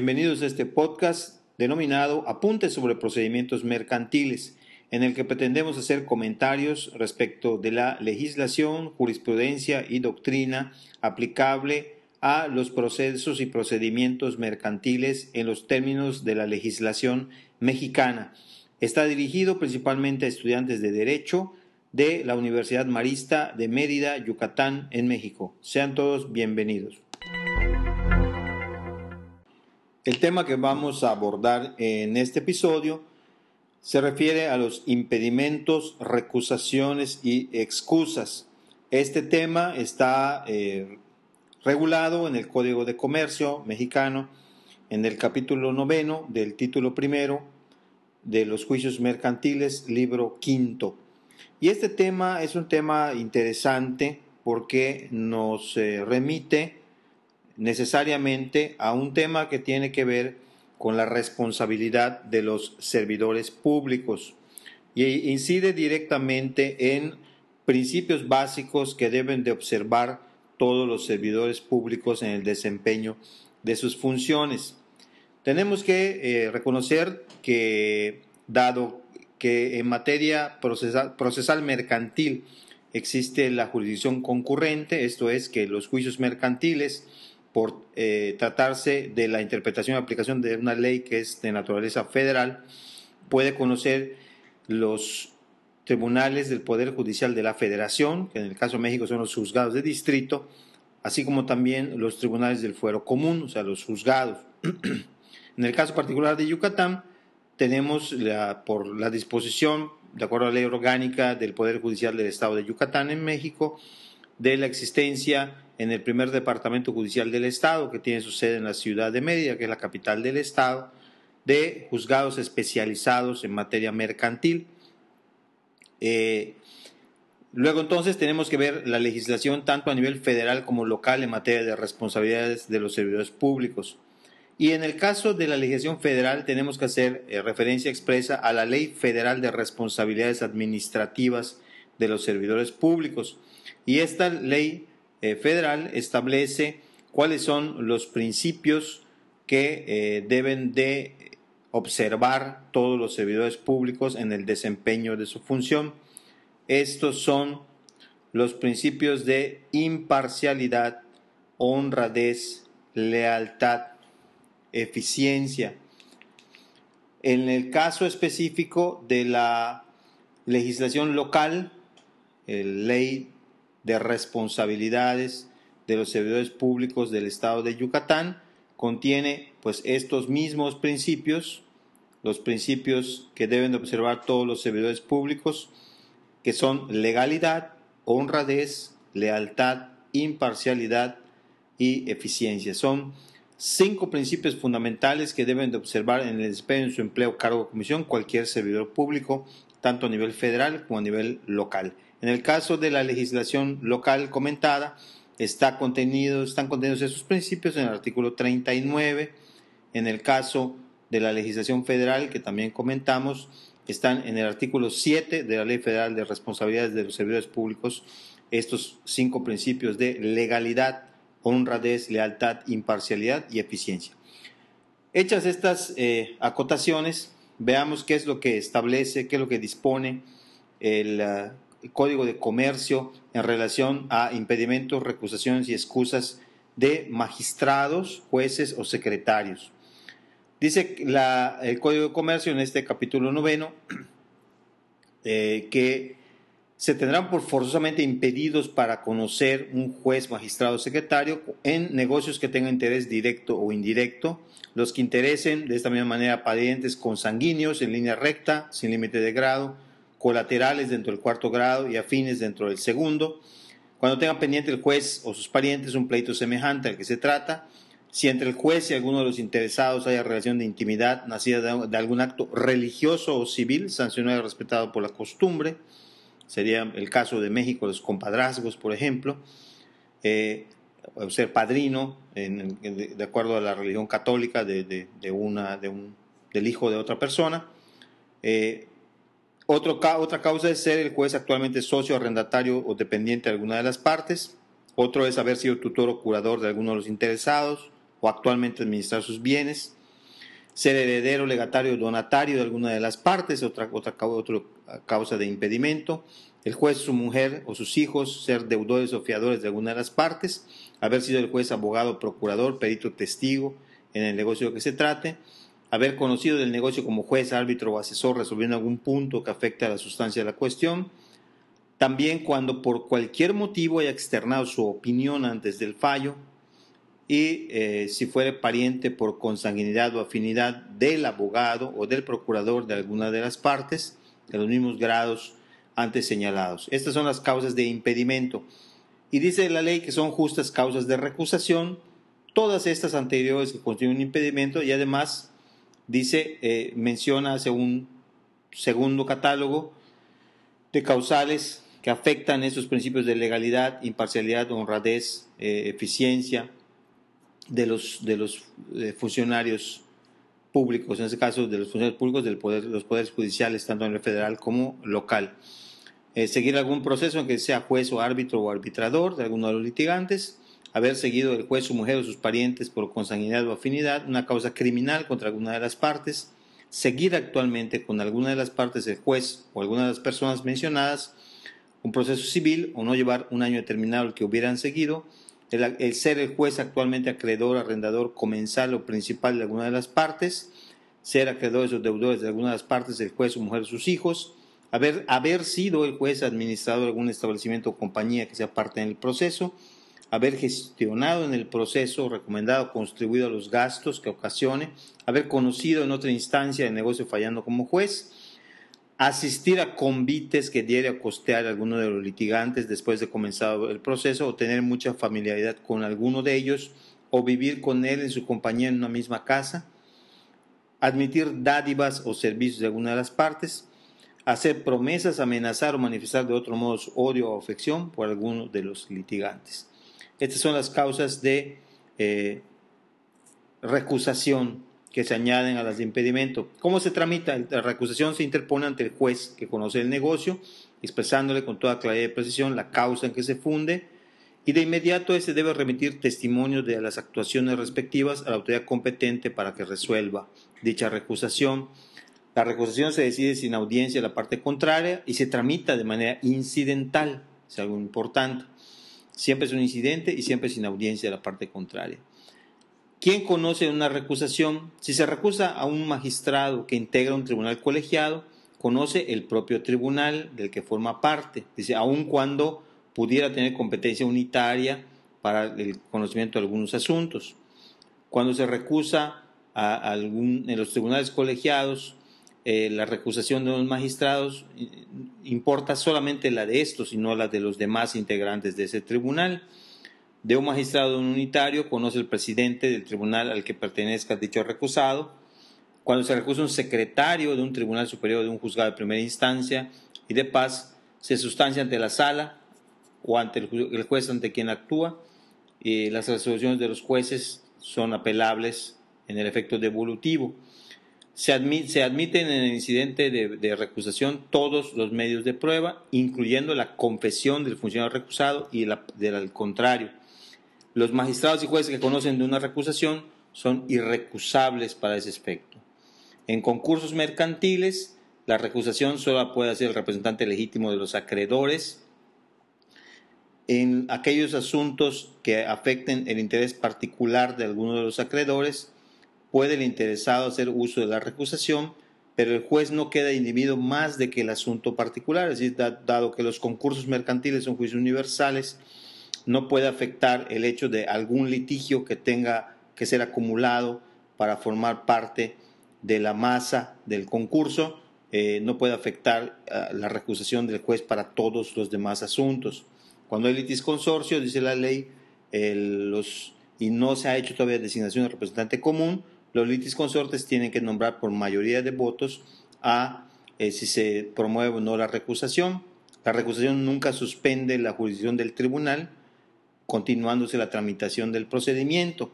Bienvenidos a este podcast denominado Apuntes sobre procedimientos mercantiles, en el que pretendemos hacer comentarios respecto de la legislación, jurisprudencia y doctrina aplicable a los procesos y procedimientos mercantiles en los términos de la legislación mexicana. Está dirigido principalmente a estudiantes de Derecho de la Universidad Marista de Mérida, Yucatán, en México. Sean todos bienvenidos. El tema que vamos a abordar en este episodio se refiere a los impedimentos, recusaciones y excusas. Este tema está eh, regulado en el Código de Comercio mexicano, en el capítulo noveno del título primero de los juicios mercantiles, libro quinto. Y este tema es un tema interesante porque nos eh, remite necesariamente a un tema que tiene que ver con la responsabilidad de los servidores públicos y incide directamente en principios básicos que deben de observar todos los servidores públicos en el desempeño de sus funciones. Tenemos que eh, reconocer que, dado que en materia procesal, procesal mercantil existe la jurisdicción concurrente, esto es que los juicios mercantiles por eh, tratarse de la interpretación y aplicación de una ley que es de naturaleza federal, puede conocer los tribunales del Poder Judicial de la Federación, que en el caso de México son los juzgados de distrito, así como también los tribunales del fuero común, o sea, los juzgados. en el caso particular de Yucatán, tenemos por la disposición, de acuerdo a la ley orgánica del Poder Judicial del Estado de Yucatán en México, de la existencia en el primer departamento judicial del Estado, que tiene su sede en la ciudad de Mérida, que es la capital del Estado, de juzgados especializados en materia mercantil. Eh, luego entonces tenemos que ver la legislación tanto a nivel federal como local en materia de responsabilidades de los servidores públicos. Y en el caso de la legislación federal tenemos que hacer eh, referencia expresa a la Ley Federal de Responsabilidades Administrativas de los Servidores Públicos. Y esta ley eh, federal establece cuáles son los principios que eh, deben de observar todos los servidores públicos en el desempeño de su función. Estos son los principios de imparcialidad, honradez, lealtad, eficiencia. En el caso específico de la legislación local, el ley de responsabilidades de los servidores públicos del estado de Yucatán contiene pues estos mismos principios, los principios que deben de observar todos los servidores públicos, que son legalidad, honradez, lealtad, imparcialidad y eficiencia. Son cinco principios fundamentales que deben de observar en el desempeño de su empleo, cargo o comisión cualquier servidor público, tanto a nivel federal como a nivel local. En el caso de la legislación local comentada, está contenido, están contenidos esos principios en el artículo 39. En el caso de la legislación federal, que también comentamos, están en el artículo 7 de la Ley Federal de Responsabilidades de los Servidores Públicos estos cinco principios de legalidad, honradez, lealtad, imparcialidad y eficiencia. Hechas estas eh, acotaciones, veamos qué es lo que establece, qué es lo que dispone el, uh, Código de Comercio en relación a impedimentos, recusaciones y excusas de magistrados, jueces o secretarios. Dice el Código de Comercio en este capítulo noveno eh, que se tendrán por forzosamente impedidos para conocer un juez, magistrado o secretario en negocios que tengan interés directo o indirecto, los que interesen de esta misma manera parientes consanguíneos en línea recta, sin límite de grado, colaterales dentro del cuarto grado y afines dentro del segundo. Cuando tenga pendiente el juez o sus parientes un pleito semejante al que se trata, si entre el juez y alguno de los interesados haya relación de intimidad nacida de, algún acto religioso o civil, sancionado y respetado por la costumbre, sería el caso de México, los compadrazgos, por ejemplo, eh, ser padrino de, acuerdo a la religión católica de, una, un, del hijo de otra persona, eh, otra causa es ser el juez actualmente socio, arrendatario o dependiente de alguna de las partes. Otro es haber sido tutor o curador de alguno de los interesados. o actualmente administrar sus bienes, ser heredero, legatario o donatario de alguna de las partes, otra, otra, otra causa de impedimento, el juez, su mujer o sus hijos, ser deudores o fiadores de alguna de las partes, haber sido el juez abogado, procurador, perito, testigo en el negocio que se trate, haber conocido del negocio como juez, árbitro o asesor resolviendo algún punto que afecte a la sustancia de la cuestión, también cuando por cualquier motivo haya externado su opinión antes del fallo, y eh, si fuere pariente por consanguinidad o afinidad del abogado o del procurador de alguna de las partes, de los mismos grados antes señalados. Estas son las causas de impedimento. Y dice la ley que son justas causas de recusación, todas estas anteriores que constituyen un impedimento y además dice, eh, menciona hace un segundo catálogo de causales que afectan esos principios de legalidad, imparcialidad, honradez, eh, eficiencia, de los, de los eh, funcionarios públicos, en este caso de los funcionarios públicos de poder, los poderes judiciales, tanto a nivel federal como local. Eh, seguir algún proceso en que sea juez o árbitro o arbitrador de alguno de los litigantes, haber seguido el juez, su mujer o sus parientes por consanguinidad o afinidad, una causa criminal contra alguna de las partes, seguir actualmente con alguna de las partes del juez o alguna de las personas mencionadas, un proceso civil o no llevar un año determinado el que hubieran seguido, el, ser el juez actualmente acreedor, arrendador, comensal o principal de alguna de las partes, ser acreedores o deudores de alguna de las partes del juez o mujer sus hijos, haber, haber sido el juez administrador de algún establecimiento o compañía que sea parte del proceso, haber gestionado en el proceso, recomendado, contribuido a los gastos que ocasione, haber conocido en otra instancia el negocio fallando como juez, asistir a convites que diere a costear a alguno de los litigantes después de comenzado el proceso o tener mucha familiaridad con alguno de ellos o vivir con él en su compañía en una misma casa, admitir dádivas o servicios de alguna de las partes, hacer promesas, amenazar o manifestar de otro modo odio o afección por alguno de los litigantes. Estas son las causas de eh, recusación que se añaden a las de impedimento. ¿Cómo se tramita? La recusación se interpone ante el juez que conoce el negocio, expresándole con toda claridad y precisión la causa en que se funde, y de inmediato ese debe remitir testimonios de las actuaciones respectivas a la autoridad competente para que resuelva dicha recusación. La recusación se decide sin audiencia de la parte contraria y se tramita de manera incidental, es algo importante. Siempre es un incidente y siempre sin audiencia de la parte contraria. ¿Quién conoce una recusación? Si se recusa a un magistrado que integra un tribunal colegiado, conoce el propio tribunal del que forma parte. Dice, aun cuando pudiera tener competencia unitaria para el conocimiento de algunos asuntos. Cuando se recusa a algún, en los tribunales colegiados, eh, la recusación de los magistrados eh, importa solamente la de estos y no la de los demás integrantes de ese tribunal de un magistrado unitario conoce el presidente del tribunal al que pertenezca dicho recusado. Cuando se recusa un secretario de un tribunal superior de un juzgado de primera instancia y de paz, se sustancia ante la sala o ante el juez ante quien actúa y las resoluciones de los jueces son apelables en el efecto devolutivo. Se, admiten en el incidente de, recusación todos los medios de prueba, incluyendo la confesión del funcionario recusado y la, del contrario. Los magistrados y jueces que conocen de una recusación son irrecusables para ese aspecto. En concursos mercantiles, la recusación solo puede ser el representante legítimo de los acreedores. En aquellos asuntos que afecten el interés particular de alguno de los acreedores, puede el interesado hacer uso de la recusación, pero el juez no queda individuo más de que el asunto particular, es decir, dado que los concursos mercantiles son juicios universales, no puede afectar el hecho de algún litigio que tenga que ser acumulado para formar parte de la masa del concurso, eh, no puede afectar eh, la recusación del juez para todos los demás asuntos. Cuando hay litis consorcio, dice la ley, y no se ha hecho todavía designación de representante común, los litis consortes tienen que nombrar por mayoría de votos a eh, si se promueve o no la recusación. La recusación nunca suspende la jurisdicción del tribunal, continuándose la tramitación del procedimiento.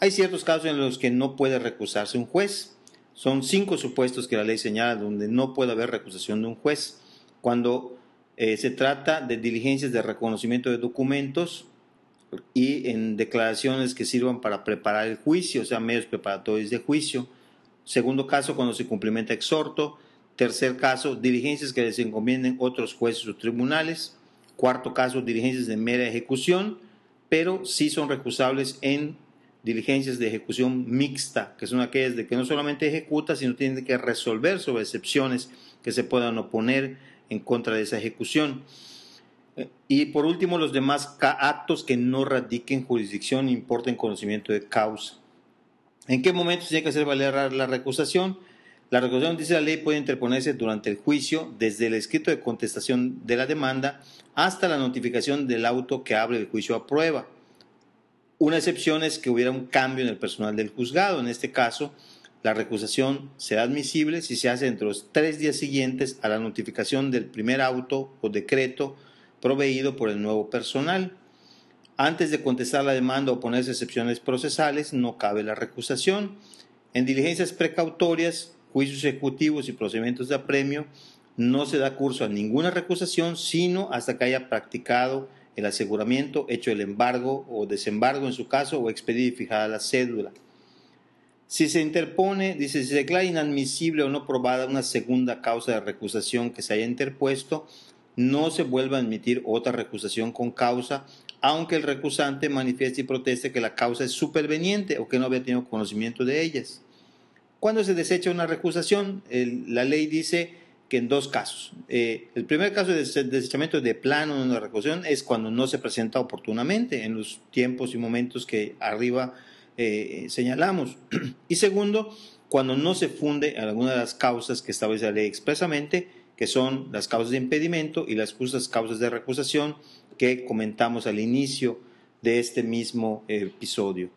Hay ciertos casos en los que no puede recusarse un juez. Son cinco supuestos que la ley señala donde no puede haber recusación de un juez. Cuando eh, se trata de diligencias de reconocimiento de documentos, y en declaraciones que sirvan para preparar el juicio, o sea, medios preparatorios de juicio. Segundo caso, cuando se cumplimenta exhorto. Tercer caso, diligencias que les encomienden otros jueces o tribunales. Cuarto caso, diligencias de mera ejecución, pero sí son recusables en diligencias de ejecución mixta, que son aquellas de que no solamente ejecuta, sino tiene que resolver sobre excepciones que se puedan oponer en contra de esa ejecución. Y por último, los demás actos que no radiquen jurisdicción importen conocimiento de causa. ¿En qué momento se tiene que hacer valer la recusación? La recusación, dice la ley, puede interponerse durante el juicio, desde el escrito de contestación de la demanda hasta la notificación del auto que abre el juicio a prueba. Una excepción es que hubiera un cambio en el personal del juzgado. En este caso, la recusación será admisible si se hace entre los tres días siguientes a la notificación del primer auto o decreto proveído por el nuevo personal. Antes de contestar la demanda o ponerse excepciones procesales, no cabe la recusación. En diligencias precautorias, juicios ejecutivos y procedimientos de apremio, no se da curso a ninguna recusación, sino hasta que haya practicado el aseguramiento, hecho el embargo o desembargo en su caso, o expedida y fijada la cédula. Si se interpone, dice, se declara inadmisible o no probada una segunda causa de recusación que se haya interpuesto, no se vuelva a admitir otra recusación con causa, aunque el recusante manifieste y proteste que la causa es superveniente o que no había tenido conocimiento de ellas. Cuando se desecha una recusación, la ley dice que en dos casos. Eh, el primer caso de desechamiento de plano de una recusación es cuando no se presenta oportunamente en los tiempos y momentos que arriba eh, señalamos. Y segundo, cuando no se funde en alguna de las causas que establece la ley expresamente que son las causas de impedimento y las justas causas de recusación que comentamos al inicio de este mismo episodio.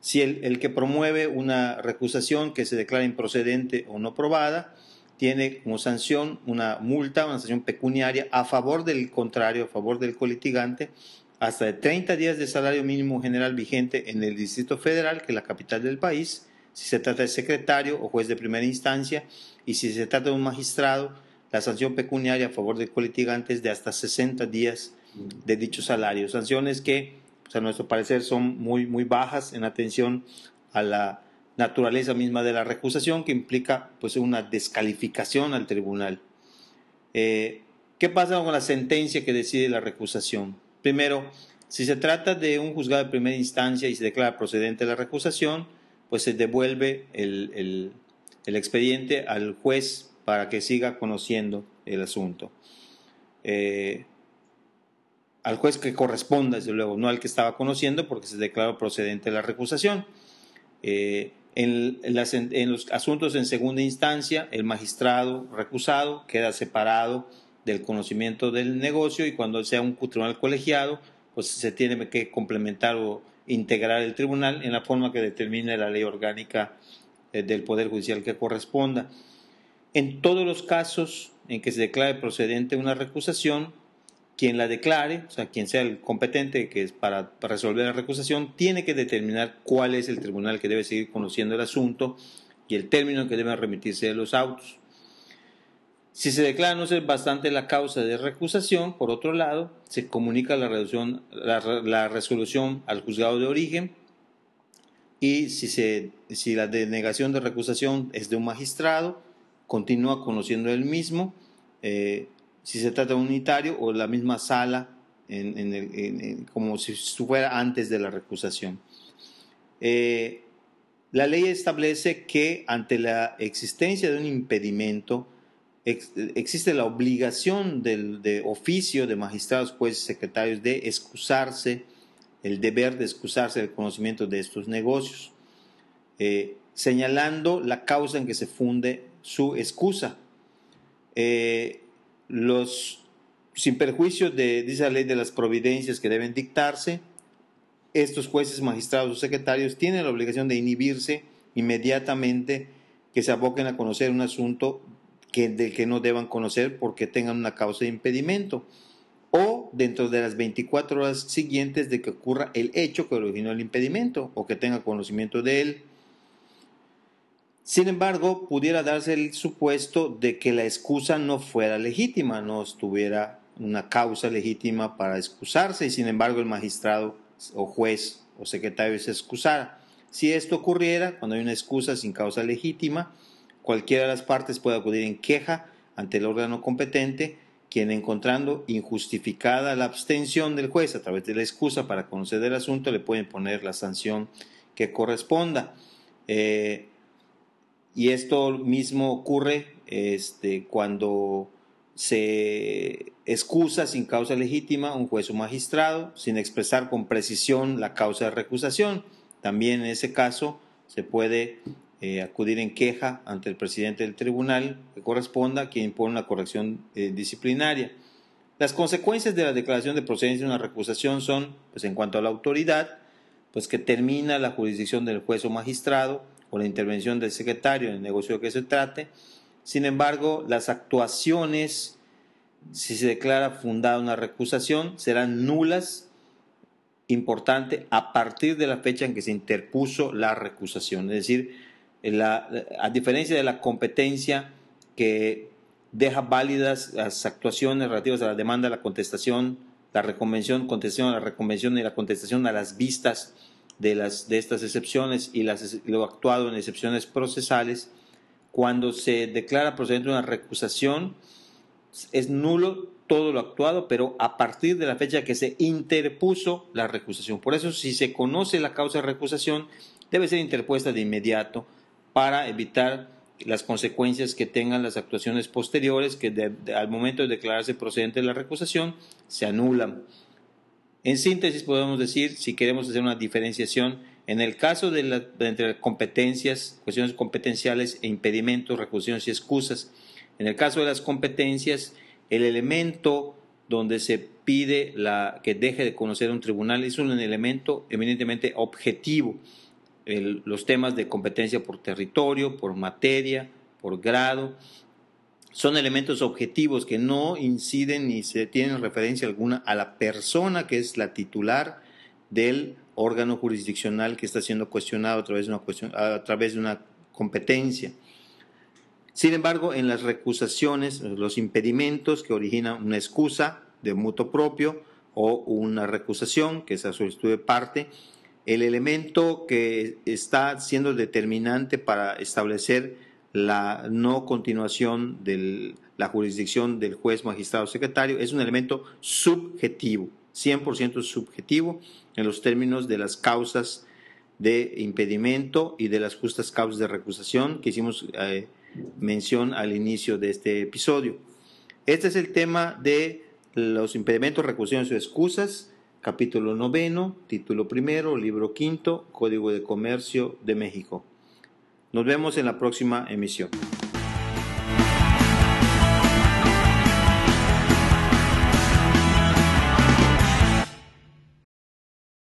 Si el, que promueve una recusación que se declara improcedente o no probada, tiene como sanción una multa, una sanción pecuniaria a favor del contrario, a favor del colitigante, hasta de 30 días de salario mínimo general vigente en el Distrito Federal, que es la capital del país, si se trata de secretario o juez de primera instancia, y si se trata de un magistrado, la sanción pecuniaria a favor del colitigante es de hasta 60 días de dicho salario. Sanciones que, a nuestro parecer, son muy, muy bajas en atención a la naturaleza misma de la recusación, que implica pues, una descalificación al tribunal. Eh, ¿Qué pasa con la sentencia que decide la recusación? Primero, si se trata de un juzgado de primera instancia y se declara procedente la recusación, pues se devuelve el, el expediente al juez para que siga conociendo el asunto. Eh, al juez que corresponda, desde luego, no al que estaba conociendo porque se declaró procedente la recusación. Eh, en, los asuntos en segunda instancia, el magistrado recusado queda separado del conocimiento del negocio y cuando sea un tribunal colegiado, pues se tiene que complementar o integrar el tribunal en la forma que determine la ley orgánica eh, del Poder Judicial que corresponda. En todos los casos en que se declare procedente una recusación, quien la declare, o sea, quien sea el competente que es para, resolver la recusación, tiene que determinar cuál es el tribunal que debe seguir conociendo el asunto y el término en que deben remitirse de los autos. Si se declara no ser bastante la causa de recusación, por otro lado, se comunica la, la, resolución al juzgado de origen y si, se, si la denegación de recusación es de un magistrado, continúa conociendo el mismo, eh, si se trata de un unitario o la misma sala, como si fuera antes de la recusación. Eh, la ley establece que ante la existencia de un impedimento, existe la obligación del de oficio de magistrados, jueces, secretarios de excusarse, el deber de excusarse del conocimiento de estos negocios, eh, señalando la causa en que se funde su excusa. Eh, los, sin perjuicio de, dice ley de las providencias que deben dictarse, estos jueces, magistrados o secretarios tienen la obligación de inhibirse inmediatamente que se aboquen a conocer un asunto que, del que no deban conocer porque tengan una causa de impedimento o dentro de las 24 horas siguientes de que ocurra el hecho que originó el impedimento o que tenga conocimiento de él sin embargo, pudiera darse el supuesto de que la excusa no fuera legítima, no estuviera una causa legítima para excusarse y sin embargo el magistrado o juez o secretario se excusara. Si esto ocurriera, cuando hay una excusa sin causa legítima, cualquiera de las partes puede acudir en queja ante el órgano competente, quien encontrando injustificada la abstención del juez a través de la excusa para conocer el asunto, le pueden poner la sanción que corresponda. Eh, y esto mismo ocurre este, cuando se excusa sin causa legítima un juez o magistrado sin expresar con precisión la causa de recusación. También en ese caso se puede eh, acudir en queja ante el presidente del tribunal que corresponda, quien impone una corrección eh, disciplinaria. Las consecuencias de la declaración de procedencia de una recusación son, pues en cuanto a la autoridad, pues que termina la jurisdicción del juez o magistrado o la intervención del secretario en el negocio que se trate. Sin embargo, las actuaciones, si se declara fundada una recusación, serán nulas, importante, a partir de la fecha en que se interpuso la recusación. Es decir, a diferencia de la competencia que deja válidas las actuaciones relativas a la demanda, la contestación, la reconvención, contestación, la reconvención y la contestación a las vistas de, las, de estas excepciones y las, lo actuado en excepciones procesales, cuando se declara procedente una recusación, es nulo todo lo actuado, pero a partir de la fecha que se interpuso la recusación. Por eso, si se conoce la causa de recusación, debe ser interpuesta de inmediato para evitar las consecuencias que tengan las actuaciones posteriores que al momento de declararse procedente la recusación se anulan. En síntesis podemos decir, si queremos hacer una diferenciación, en el caso de, la, entre competencias, cuestiones competenciales e impedimentos, recusaciones y excusas, en el caso de las competencias, el elemento donde se pide que deje de conocer un tribunal es un elemento eminentemente objetivo. los temas de competencia por territorio, por materia, por grado, son elementos objetivos que no inciden ni se tienen referencia alguna a la persona que es la titular del órgano jurisdiccional que está siendo cuestionado a través de una, a competencia. Sin embargo, en las recusaciones, los impedimentos que originan una excusa de mutuo propio o una recusación, que es la solicitud de parte, el elemento que está siendo determinante para establecer la no continuación de la jurisdicción del juez, magistrado, secretario, es un elemento subjetivo, 100% subjetivo en los términos de las causas de impedimento y de las justas causas de recusación que hicimos eh, mención al inicio de este episodio. Este es el tema de los impedimentos, recusaciones o excusas, capítulo noveno, título primero, libro quinto, Código de Comercio de México. Nos vemos en la próxima emisión.